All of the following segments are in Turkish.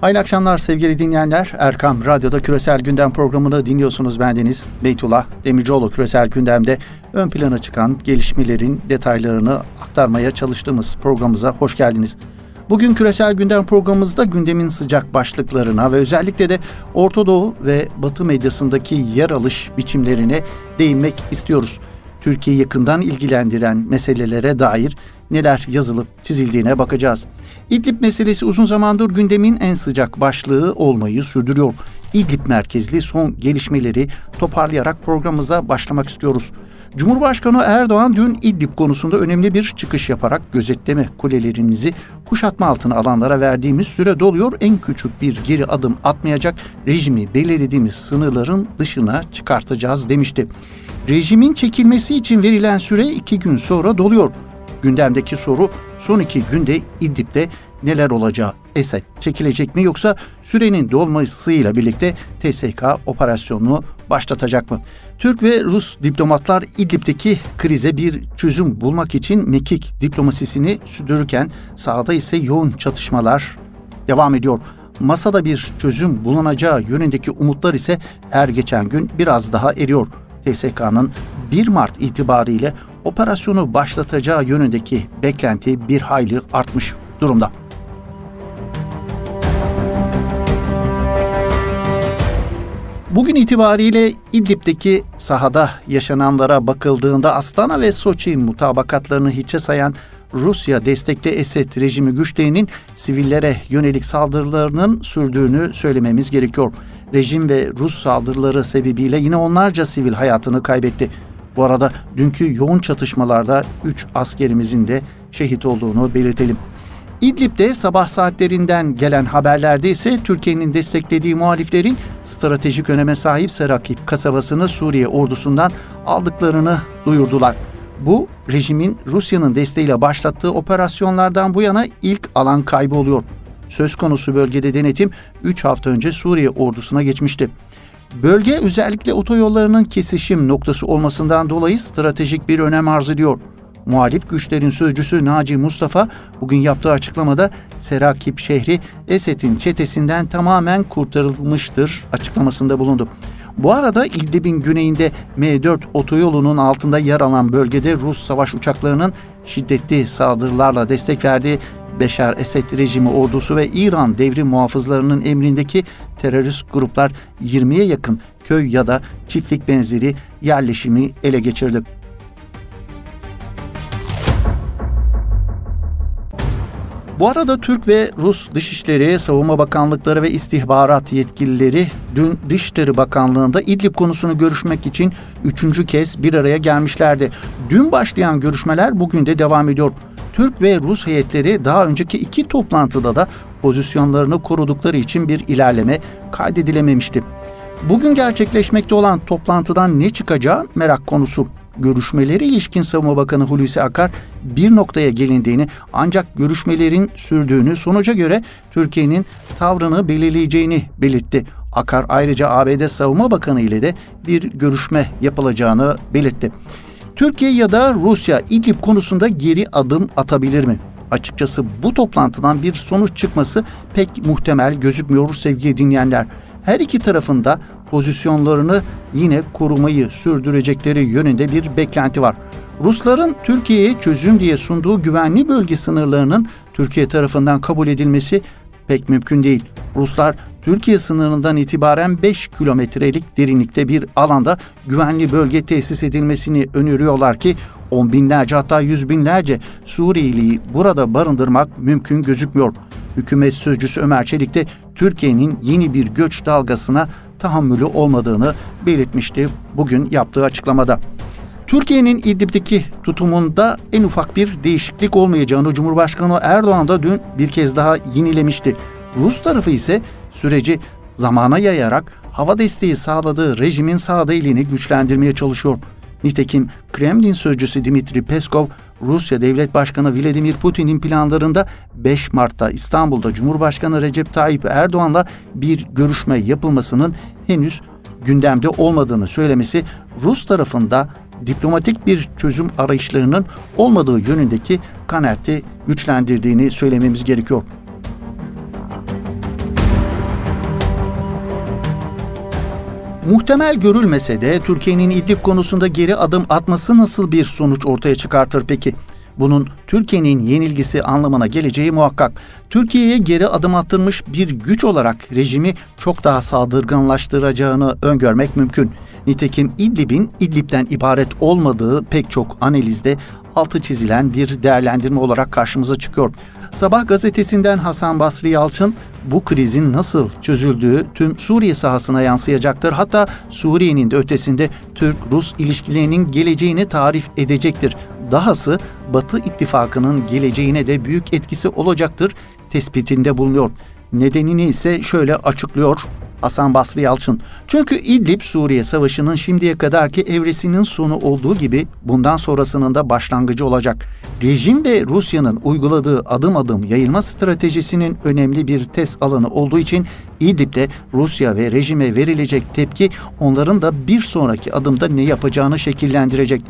Hayırlı akşamlar sevgili dinleyenler. Erkam Radyo'da Küresel Gündem programını dinliyorsunuz bendeniz. Beytullah Demircioğlu Küresel Gündem'de ön plana çıkan gelişmelerin detaylarını aktarmaya çalıştığımız programımıza hoş geldiniz. Bugün Küresel Gündem programımızda gündemin sıcak başlıklarına ve özellikle de Orta Doğu ve Batı medyasındaki yer alış biçimlerine değinmek istiyoruz. Türkiye'yi yakından ilgilendiren meselelere dair neler yazılıp çizildiğine bakacağız. İdlib meselesi uzun zamandır gündemin en sıcak başlığı olmayı sürdürüyor. İdlib merkezli son gelişmeleri toparlayarak programımıza başlamak istiyoruz. Cumhurbaşkanı Erdoğan dün İdlib konusunda önemli bir çıkış yaparak gözetleme kulelerimizi kuşatma altına alanlara verdiğimiz süre doluyor. En küçük bir geri adım atmayacak rejimi belirlediğimiz sınırların dışına çıkartacağız demişti. Rejimin çekilmesi için verilen süre iki gün sonra doluyor. Gündemdeki soru son iki günde İdlib'de neler olacağı? Esed çekilecek mi yoksa sürenin dolmasıyla birlikte TSK operasyonunu başlatacak mı? Türk ve Rus diplomatlar İdlib'deki krize bir çözüm bulmak için mekik diplomasisini sürdürürken sahada ise yoğun çatışmalar devam ediyor. Masada bir çözüm bulunacağı yönündeki umutlar ise her geçen gün biraz daha eriyor. TSK'nın 1 Mart itibariyle operasyonu başlatacağı yönündeki beklenti bir hayli artmış durumda. Bugün itibariyle İdlib'deki sahada yaşananlara bakıldığında Astana ve Soçi mutabakatlarını hiçe sayan Rusya destekli Esed rejimi güçlerinin sivillere yönelik saldırılarının sürdüğünü söylememiz gerekiyor. Rejim ve Rus saldırıları sebebiyle yine onlarca sivil hayatını kaybetti. Bu arada dünkü yoğun çatışmalarda 3 askerimizin de şehit olduğunu belirtelim. İdlib'de sabah saatlerinden gelen haberlerde ise Türkiye'nin desteklediği muhaliflerin stratejik öneme sahip Serakip kasabasını Suriye ordusundan aldıklarını duyurdular. Bu rejimin Rusya'nın desteğiyle başlattığı operasyonlardan bu yana ilk alan kaybı oluyor. Söz konusu bölgede denetim 3 hafta önce Suriye ordusuna geçmişti. Bölge özellikle otoyollarının kesişim noktası olmasından dolayı stratejik bir önem arz ediyor. Muhalif güçlerin sözcüsü Naci Mustafa bugün yaptığı açıklamada Serakip şehri Esed'in çetesinden tamamen kurtarılmıştır açıklamasında bulundu. Bu arada İdlib'in güneyinde M4 otoyolunun altında yer alan bölgede Rus savaş uçaklarının şiddetli saldırılarla destek verdiği Beşar Esed rejimi ordusu ve İran devrim muhafızlarının emrindeki terörist gruplar 20'ye yakın köy ya da çiftlik benzeri yerleşimi ele geçirdi. Bu arada Türk ve Rus Dışişleri, Savunma Bakanlıkları ve istihbarat yetkilileri dün Dışişleri Bakanlığı'nda İdlib konusunu görüşmek için üçüncü kez bir araya gelmişlerdi. Dün başlayan görüşmeler bugün de devam ediyor. Türk ve Rus heyetleri daha önceki iki toplantıda da pozisyonlarını korudukları için bir ilerleme kaydedilememişti. Bugün gerçekleşmekte olan toplantıdan ne çıkacağı merak konusu. Görüşmeleri ilişkin Savunma Bakanı Hulusi Akar bir noktaya gelindiğini ancak görüşmelerin sürdüğünü sonuca göre Türkiye'nin tavrını belirleyeceğini belirtti. Akar ayrıca ABD Savunma Bakanı ile de bir görüşme yapılacağını belirtti. Türkiye ya da Rusya İdlib konusunda geri adım atabilir mi? Açıkçası bu toplantıdan bir sonuç çıkması pek muhtemel gözükmüyor sevgili dinleyenler. Her iki tarafında pozisyonlarını yine korumayı sürdürecekleri yönünde bir beklenti var. Rusların Türkiye'ye çözüm diye sunduğu güvenli bölge sınırlarının Türkiye tarafından kabul edilmesi pek mümkün değil. Ruslar Türkiye sınırından itibaren 5 kilometrelik derinlikte bir alanda güvenli bölge tesis edilmesini öneriyorlar ki on binlerce hatta yüz binlerce Suriyeliyi burada barındırmak mümkün gözükmüyor. Hükümet sözcüsü Ömer Çelik de Türkiye'nin yeni bir göç dalgasına tahammülü olmadığını belirtmişti bugün yaptığı açıklamada. Türkiye'nin İdlib'deki tutumunda en ufak bir değişiklik olmayacağını Cumhurbaşkanı Erdoğan da dün bir kez daha yenilemişti. Rus tarafı ise süreci zamana yayarak hava desteği sağladığı rejimin sağda elini güçlendirmeye çalışıyor. Nitekim Kremlin sözcüsü Dimitri Peskov, Rusya Devlet Başkanı Vladimir Putin'in planlarında 5 Mart'ta İstanbul'da Cumhurbaşkanı Recep Tayyip Erdoğan'la bir görüşme yapılmasının henüz gündemde olmadığını söylemesi Rus tarafında diplomatik bir çözüm arayışlarının olmadığı yönündeki kanaati güçlendirdiğini söylememiz gerekiyor. Muhtemel görülmese de Türkiye'nin İdlib konusunda geri adım atması nasıl bir sonuç ortaya çıkartır peki? Bunun Türkiye'nin yenilgisi anlamına geleceği muhakkak. Türkiye'ye geri adım attırmış bir güç olarak rejimi çok daha saldırganlaştıracağını öngörmek mümkün. Nitekim İdlib'in İdlib'den ibaret olmadığı pek çok analizde altı çizilen bir değerlendirme olarak karşımıza çıkıyor. Sabah gazetesinden Hasan Basri Yalçın bu krizin nasıl çözüldüğü tüm Suriye sahasına yansıyacaktır. Hatta Suriye'nin de ötesinde Türk-Rus ilişkilerinin geleceğini tarif edecektir. Dahası Batı ittifakının geleceğine de büyük etkisi olacaktır tespitinde bulunuyor. Nedenini ise şöyle açıklıyor Hasan Basri Yalçın. Çünkü İdlib Suriye Savaşı'nın şimdiye kadarki evresinin sonu olduğu gibi bundan sonrasının da başlangıcı olacak. Rejim ve Rusya'nın uyguladığı adım adım yayılma stratejisinin önemli bir test alanı olduğu için İdlib'de Rusya ve rejime verilecek tepki onların da bir sonraki adımda ne yapacağını şekillendirecek.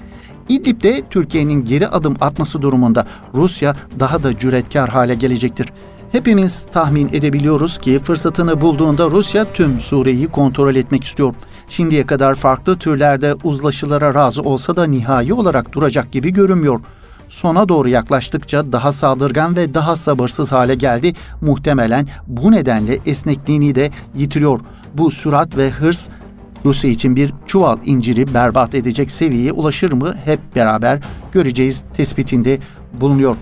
İdlib'de Türkiye'nin geri adım atması durumunda Rusya daha da cüretkar hale gelecektir. Hepimiz tahmin edebiliyoruz ki fırsatını bulduğunda Rusya tüm Suriye'yi kontrol etmek istiyor. Şimdiye kadar farklı türlerde uzlaşılara razı olsa da nihai olarak duracak gibi görünmüyor. Sona doğru yaklaştıkça daha saldırgan ve daha sabırsız hale geldi. Muhtemelen bu nedenle esnekliğini de yitiriyor. Bu sürat ve hırs Rusya için bir çuval inciri berbat edecek seviyeye ulaşır mı hep beraber göreceğiz tespitinde bulunuyor.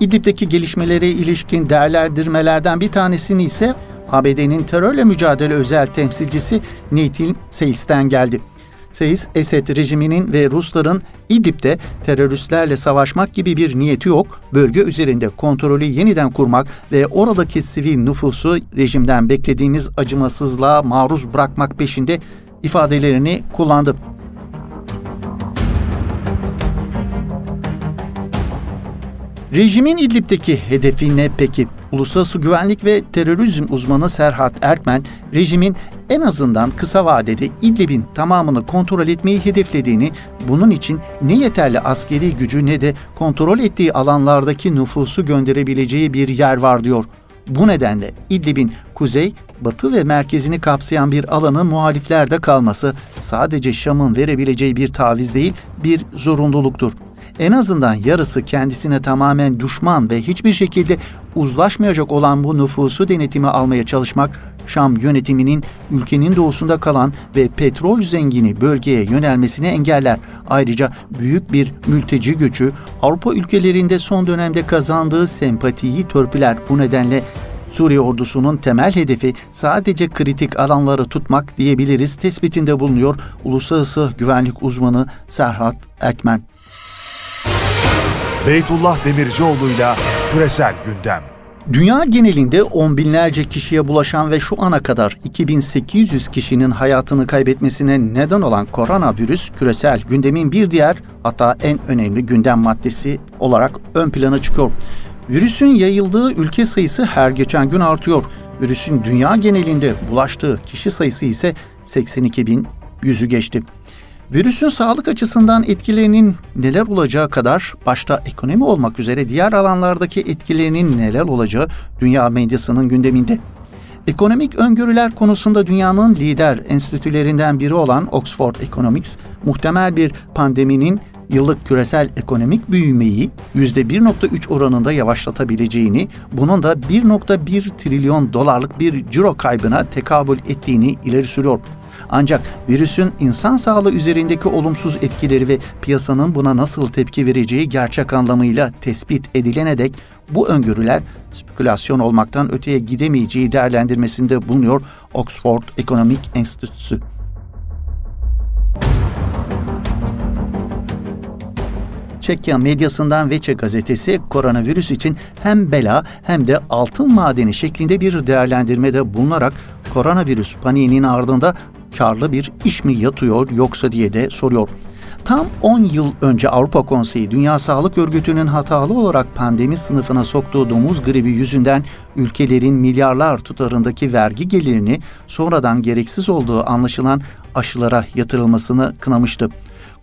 İdlib'deki gelişmelere ilişkin değerlendirmelerden bir tanesini ise ABD'nin terörle mücadele özel temsilcisi Nathan Seyis'ten geldi. Seyis, Esed rejiminin ve Rusların İdlib'de teröristlerle savaşmak gibi bir niyeti yok, bölge üzerinde kontrolü yeniden kurmak ve oradaki sivil nüfusu rejimden beklediğimiz acımasızlığa maruz bırakmak peşinde ifadelerini kullandı. Rejimin İdlib'deki hedefi ne peki? Uluslararası Güvenlik ve Terörizm uzmanı Serhat Erkmen, rejimin en azından kısa vadede İdlib'in tamamını kontrol etmeyi hedeflediğini, bunun için ne yeterli askeri gücü ne de kontrol ettiği alanlardaki nüfusu gönderebileceği bir yer var diyor. Bu nedenle İdlib'in kuzey, batı ve merkezini kapsayan bir alanın muhaliflerde kalması sadece Şam'ın verebileceği bir taviz değil, bir zorunluluktur. En azından yarısı kendisine tamamen düşman ve hiçbir şekilde uzlaşmayacak olan bu nüfusu denetimi almaya çalışmak, Şam yönetiminin ülkenin doğusunda kalan ve petrol zengini bölgeye yönelmesini engeller. Ayrıca büyük bir mülteci göçü Avrupa ülkelerinde son dönemde kazandığı sempatiyi törpüler. Bu nedenle Suriye ordusunun temel hedefi sadece kritik alanları tutmak diyebiliriz tespitinde bulunuyor uluslararası güvenlik uzmanı Serhat Ekmen. Beytullah Demircioğlu'yla Küresel Gündem. Dünya genelinde on binlerce kişiye bulaşan ve şu ana kadar 2800 kişinin hayatını kaybetmesine neden olan koronavirüs küresel gündemin bir diğer hatta en önemli gündem maddesi olarak ön plana çıkıyor. Virüsün yayıldığı ülke sayısı her geçen gün artıyor. Virüsün dünya genelinde bulaştığı kişi sayısı ise 82 bin yüzü geçti. Virüsün sağlık açısından etkilerinin neler olacağı kadar başta ekonomi olmak üzere diğer alanlardaki etkilerinin neler olacağı dünya medyasının gündeminde. Ekonomik öngörüler konusunda dünyanın lider enstitülerinden biri olan Oxford Economics, muhtemel bir pandeminin yıllık küresel ekonomik büyümeyi %1.3 oranında yavaşlatabileceğini, bunun da 1.1 trilyon dolarlık bir ciro kaybına tekabül ettiğini ileri sürüyor. Ancak virüsün insan sağlığı üzerindeki olumsuz etkileri ve piyasanın buna nasıl tepki vereceği gerçek anlamıyla tespit edilene dek bu öngörüler spekülasyon olmaktan öteye gidemeyeceği değerlendirmesinde bulunuyor Oxford Economic Enstitüsü. Çekya medyasından Veçe gazetesi koronavirüs için hem bela hem de altın madeni şeklinde bir değerlendirmede bulunarak koronavirüs paniğinin ardında karlı bir iş mi yatıyor yoksa diye de soruyor. Tam 10 yıl önce Avrupa Konseyi Dünya Sağlık Örgütü'nün hatalı olarak pandemi sınıfına soktuğu domuz gribi yüzünden ülkelerin milyarlar tutarındaki vergi gelirini sonradan gereksiz olduğu anlaşılan aşılara yatırılmasını kınamıştı.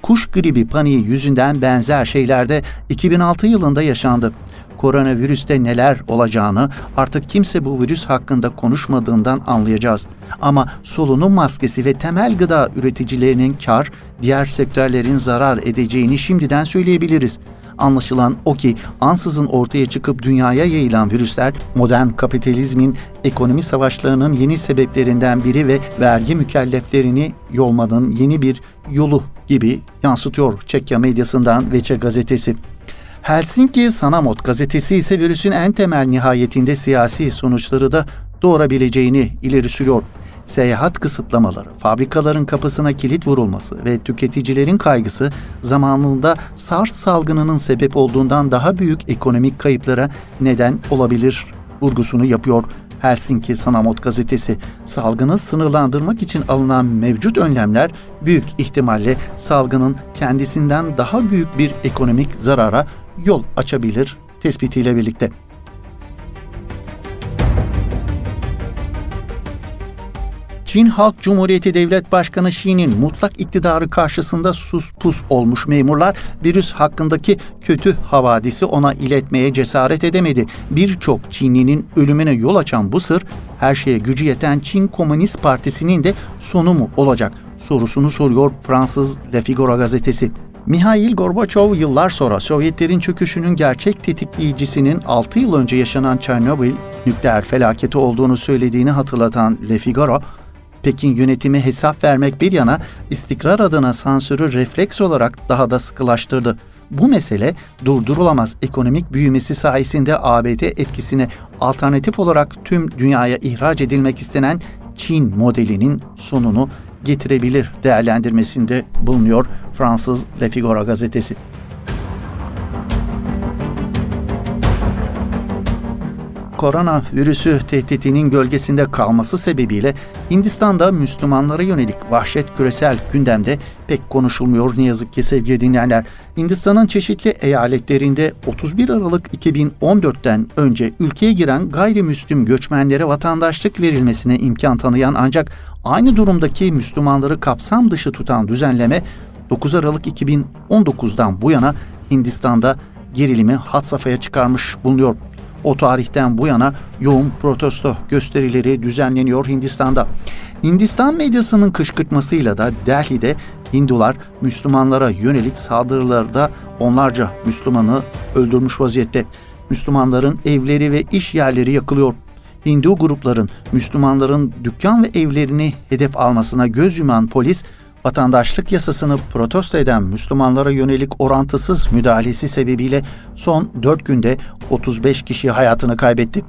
Kuş gribi paniği yüzünden benzer şeyler de 2006 yılında yaşandı koronavirüste neler olacağını artık kimse bu virüs hakkında konuşmadığından anlayacağız. Ama solunum maskesi ve temel gıda üreticilerinin kar, diğer sektörlerin zarar edeceğini şimdiden söyleyebiliriz. Anlaşılan o ki ansızın ortaya çıkıp dünyaya yayılan virüsler modern kapitalizmin ekonomi savaşlarının yeni sebeplerinden biri ve vergi mükelleflerini yolmanın yeni bir yolu gibi yansıtıyor Çekya medyasından Veçe gazetesi. Helsinki Sanamot gazetesi ise virüsün en temel nihayetinde siyasi sonuçları da doğurabileceğini ileri sürüyor. Seyahat kısıtlamaları, fabrikaların kapısına kilit vurulması ve tüketicilerin kaygısı zamanında SARS salgınının sebep olduğundan daha büyük ekonomik kayıplara neden olabilir vurgusunu yapıyor Helsinki Sanamot gazetesi. Salgını sınırlandırmak için alınan mevcut önlemler büyük ihtimalle salgının kendisinden daha büyük bir ekonomik zarara yol açabilir tespitiyle birlikte. Çin Halk Cumhuriyeti Devlet Başkanı Xi'nin mutlak iktidarı karşısında sus pus olmuş memurlar virüs hakkındaki kötü havadisi ona iletmeye cesaret edemedi. Birçok Çinlinin ölümüne yol açan bu sır her şeye gücü yeten Çin Komünist Partisi'nin de sonu mu olacak sorusunu soruyor Fransız Le Figaro gazetesi. Mihail Gorbaçov yıllar sonra Sovyetlerin çöküşünün gerçek tetikleyicisinin 6 yıl önce yaşanan Çernobil nükleer felaketi olduğunu söylediğini hatırlatan Le Figaro, Pekin yönetimi hesap vermek bir yana istikrar adına sansürü refleks olarak daha da sıkılaştırdı. Bu mesele durdurulamaz ekonomik büyümesi sayesinde ABD etkisine alternatif olarak tüm dünyaya ihraç edilmek istenen Çin modelinin sonunu getirebilir değerlendirmesinde bulunuyor Fransız Le Figaro gazetesi. Korona virüsü tehditinin gölgesinde kalması sebebiyle Hindistan'da Müslümanlara yönelik vahşet küresel gündemde pek konuşulmuyor ne yazık ki sevgili dinleyenler. Hindistan'ın çeşitli eyaletlerinde 31 Aralık 2014'ten önce ülkeye giren gayrimüslim göçmenlere vatandaşlık verilmesine imkan tanıyan ancak aynı durumdaki Müslümanları kapsam dışı tutan düzenleme 9 Aralık 2019'dan bu yana Hindistan'da gerilimi hat safhaya çıkarmış bulunuyor. O tarihten bu yana yoğun protesto gösterileri düzenleniyor Hindistan'da. Hindistan medyasının kışkırtmasıyla da Delhi'de Hindular Müslümanlara yönelik saldırılarda onlarca Müslümanı öldürmüş vaziyette. Müslümanların evleri ve iş yerleri yakılıyor. Hindu grupların Müslümanların dükkan ve evlerini hedef almasına göz yuman polis vatandaşlık yasasını protesto eden Müslümanlara yönelik orantısız müdahalesi sebebiyle son 4 günde 35 kişi hayatını kaybetti.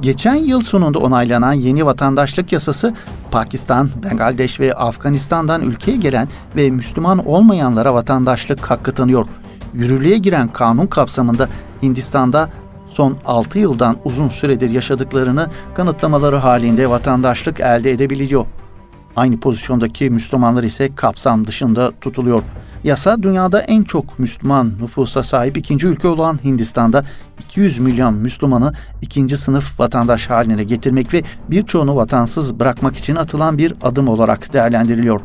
Geçen yıl sonunda onaylanan yeni vatandaşlık yasası Pakistan, Bangladeş ve Afganistan'dan ülkeye gelen ve Müslüman olmayanlara vatandaşlık hakkı tanıyor. Yürürlüğe giren kanun kapsamında Hindistan'da son 6 yıldan uzun süredir yaşadıklarını kanıtlamaları halinde vatandaşlık elde edebiliyor. Aynı pozisyondaki Müslümanlar ise kapsam dışında tutuluyor. Yasa dünyada en çok Müslüman nüfusa sahip ikinci ülke olan Hindistan'da 200 milyon Müslümanı ikinci sınıf vatandaş haline getirmek ve birçoğunu vatansız bırakmak için atılan bir adım olarak değerlendiriliyor.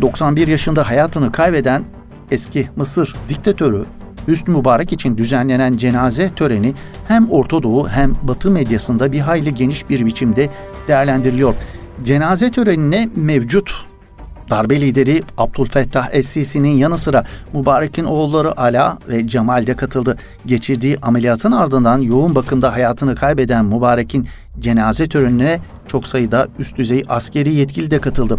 ...91 yaşında hayatını kaybeden eski Mısır diktatörü Hüsnü Mübarek için düzenlenen cenaze töreni hem Orta Doğu hem Batı medyasında bir hayli geniş bir biçimde değerlendiriliyor. Cenaze törenine mevcut darbe lideri Abdülfettah Es-Sisi'nin yanı sıra Mübarek'in oğulları Ala ve Cemal de katıldı. Geçirdiği ameliyatın ardından yoğun bakımda hayatını kaybeden Mübarek'in cenaze törenine çok sayıda üst düzey askeri yetkili de katıldı.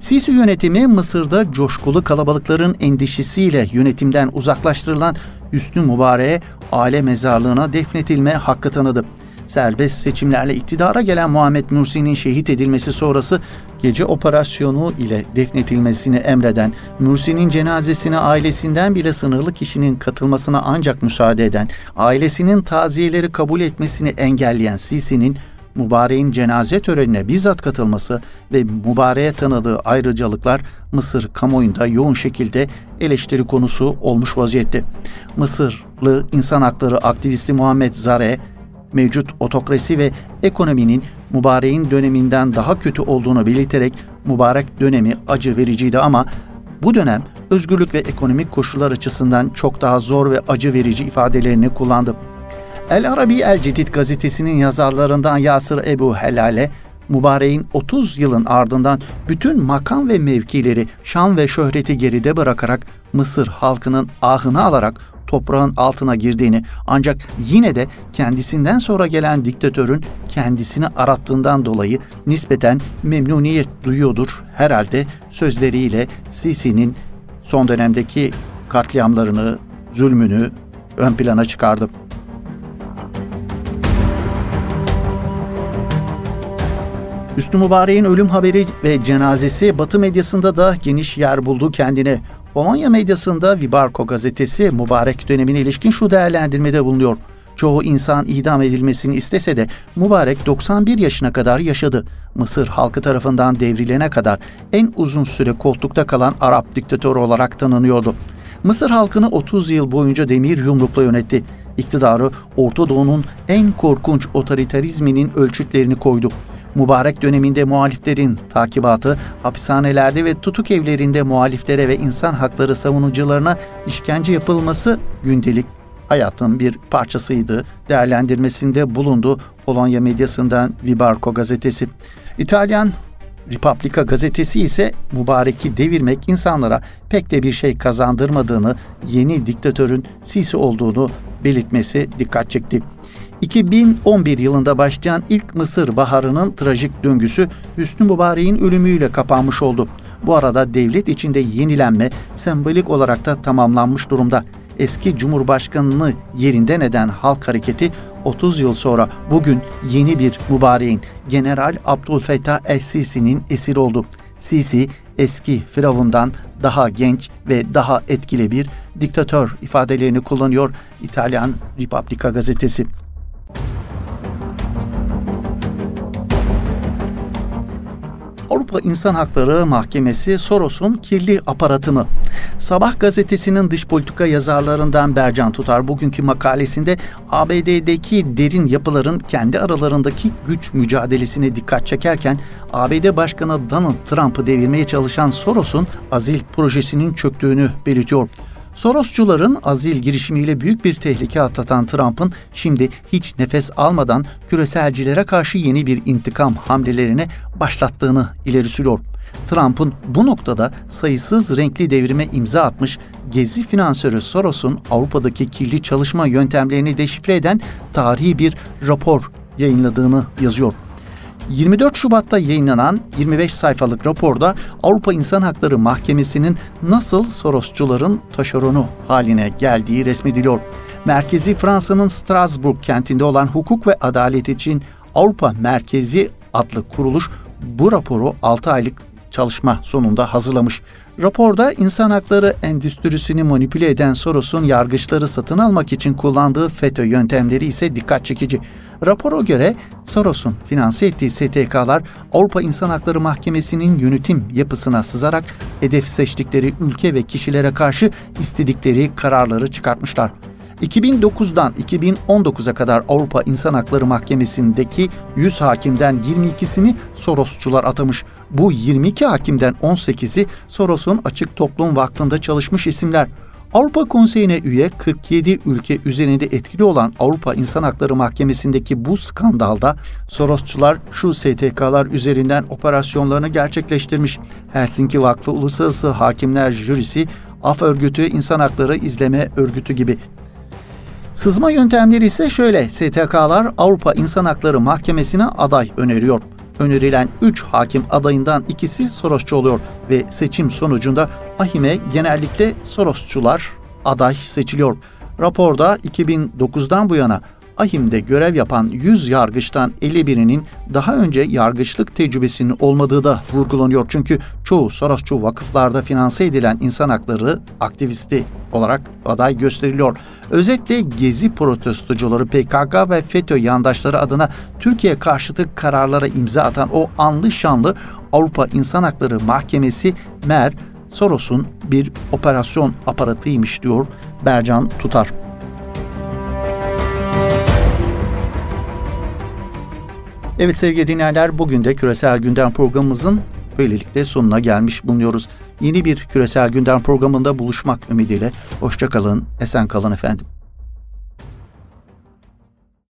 Sisi yönetimi Mısır'da coşkulu kalabalıkların endişesiyle yönetimden uzaklaştırılan Hüsnü Mübarek'e aile mezarlığına defnetilme hakkı tanıdı. Serbest seçimlerle iktidara gelen Muhammed Mursi'nin şehit edilmesi sonrası gece operasyonu ile defnetilmesini emreden, Mursi'nin cenazesine ailesinden bile sınırlı kişinin katılmasına ancak müsaade eden, ailesinin taziyeleri kabul etmesini engelleyen Sisi'nin mübareğin cenaze törenine bizzat katılması ve mübareğe tanıdığı ayrıcalıklar Mısır kamuoyunda yoğun şekilde eleştiri konusu olmuş vaziyette. Mısırlı insan hakları aktivisti Muhammed Zare, mevcut otokrasi ve ekonominin mübareğin döneminden daha kötü olduğunu belirterek mübarek dönemi acı vericiydi ama bu dönem özgürlük ve ekonomik koşullar açısından çok daha zor ve acı verici ifadelerini kullandı. El Arabi El Cedid gazetesinin yazarlarından Yasır Ebu Helal'e mübareğin 30 yılın ardından bütün makam ve mevkileri, şan ve şöhreti geride bırakarak Mısır halkının ahını alarak toprağın altına girdiğini ancak yine de kendisinden sonra gelen diktatörün kendisini arattığından dolayı nispeten memnuniyet duyuyordur herhalde sözleriyle Sisi'nin son dönemdeki katliamlarını, zulmünü ön plana çıkardı. Hüsnü Mübarek'in ölüm haberi ve cenazesi Batı medyasında da geniş yer buldu kendine. Polonya medyasında Vibarko gazetesi mübarek dönemine ilişkin şu değerlendirmede bulunuyor. Çoğu insan idam edilmesini istese de mübarek 91 yaşına kadar yaşadı. Mısır halkı tarafından devrilene kadar en uzun süre koltukta kalan Arap diktatörü olarak tanınıyordu. Mısır halkını 30 yıl boyunca demir yumrukla yönetti. İktidarı Orta Doğu'nun en korkunç otoriterizminin ölçütlerini koydu. Mübarek döneminde muhaliflerin takibatı, hapishanelerde ve tutuk evlerinde muhaliflere ve insan hakları savunucularına işkence yapılması gündelik hayatın bir parçasıydı. Değerlendirmesinde bulundu Polonya medyasından Vibarko gazetesi. İtalyan Republika gazetesi ise mübareki devirmek insanlara pek de bir şey kazandırmadığını, yeni diktatörün Sisi olduğunu belirtmesi dikkat çekti. 2011 yılında başlayan ilk Mısır Baharı'nın trajik döngüsü Hüsnü Mübarek'in ölümüyle kapanmış oldu. Bu arada devlet içinde yenilenme sembolik olarak da tamamlanmış durumda. Eski Cumhurbaşkanını yerinden eden halk hareketi 30 yıl sonra bugün yeni bir mübareğin General Abdülfettah El-Sisi'nin esir oldu. Sisi eski firavundan daha genç ve daha etkili bir diktatör ifadelerini kullanıyor İtalyan Republika gazetesi. Avrupa İnsan Hakları Mahkemesi Soros'un kirli aparatı mı? Sabah gazetesinin dış politika yazarlarından Bercan Tutar bugünkü makalesinde ABD'deki derin yapıların kendi aralarındaki güç mücadelesine dikkat çekerken ABD Başkanı Donald Trump'ı devirmeye çalışan Soros'un azil projesinin çöktüğünü belirtiyor. Sorosçuların azil girişimiyle büyük bir tehlike atlatan Trump'ın şimdi hiç nefes almadan küreselcilere karşı yeni bir intikam hamlelerine başlattığını ileri sürüyor. Trump'ın bu noktada sayısız renkli devrime imza atmış gezi finansörü Soros'un Avrupa'daki kirli çalışma yöntemlerini deşifre eden tarihi bir rapor yayınladığını yazıyor. 24 Şubat'ta yayınlanan 25 sayfalık raporda Avrupa İnsan Hakları Mahkemesi'nin nasıl Sorosçuların taşeronu haline geldiği resmediliyor. Merkezi Fransa'nın Strasbourg kentinde olan Hukuk ve Adalet için Avrupa Merkezi adlı kuruluş bu raporu 6 aylık çalışma sonunda hazırlamış. Raporda insan hakları endüstrisini manipüle eden Soros'un yargıçları satın almak için kullandığı FETÖ yöntemleri ise dikkat çekici. Rapora göre Soros'un finanse ettiği STK'lar Avrupa İnsan Hakları Mahkemesi'nin yönetim yapısına sızarak hedef seçtikleri ülke ve kişilere karşı istedikleri kararları çıkartmışlar. 2009'dan 2019'a kadar Avrupa İnsan Hakları Mahkemesi'ndeki 100 hakimden 22'sini Sorosçular atamış. Bu 22 hakimden 18'i Soros'un Açık Toplum Vakfı'nda çalışmış isimler. Avrupa Konseyi'ne üye 47 ülke üzerinde etkili olan Avrupa İnsan Hakları Mahkemesi'ndeki bu skandalda Sorosçular şu STK'lar üzerinden operasyonlarını gerçekleştirmiş. Helsinki Vakfı Uluslararası Hakimler Jürisi, Af Örgütü, İnsan Hakları İzleme Örgütü gibi Sızma yöntemleri ise şöyle. STK'lar Avrupa İnsan Hakları Mahkemesi'ne aday öneriyor. Önerilen 3 hakim adayından ikisi Sorosçu oluyor ve seçim sonucunda ahime genellikle Sorosçular aday seçiliyor. Raporda 2009'dan bu yana Ahim'de görev yapan 100 yargıçtan 51'inin daha önce yargıçlık tecrübesinin olmadığı da vurgulanıyor. Çünkü çoğu Sorosçu vakıflarda finanse edilen insan hakları aktivisti olarak aday gösteriliyor. Özetle Gezi protestocuları PKK ve FETÖ yandaşları adına Türkiye karşıtı kararlara imza atan o anlı şanlı Avrupa İnsan Hakları Mahkemesi MER Soros'un bir operasyon aparatıymış diyor Bercan Tutar. Evet sevgili dinleyenler bugün de Küresel Gündem programımızın böylelikle sonuna gelmiş bulunuyoruz. Yeni bir Küresel Gündem programında buluşmak ümidiyle. Hoşçakalın, esen kalın efendim.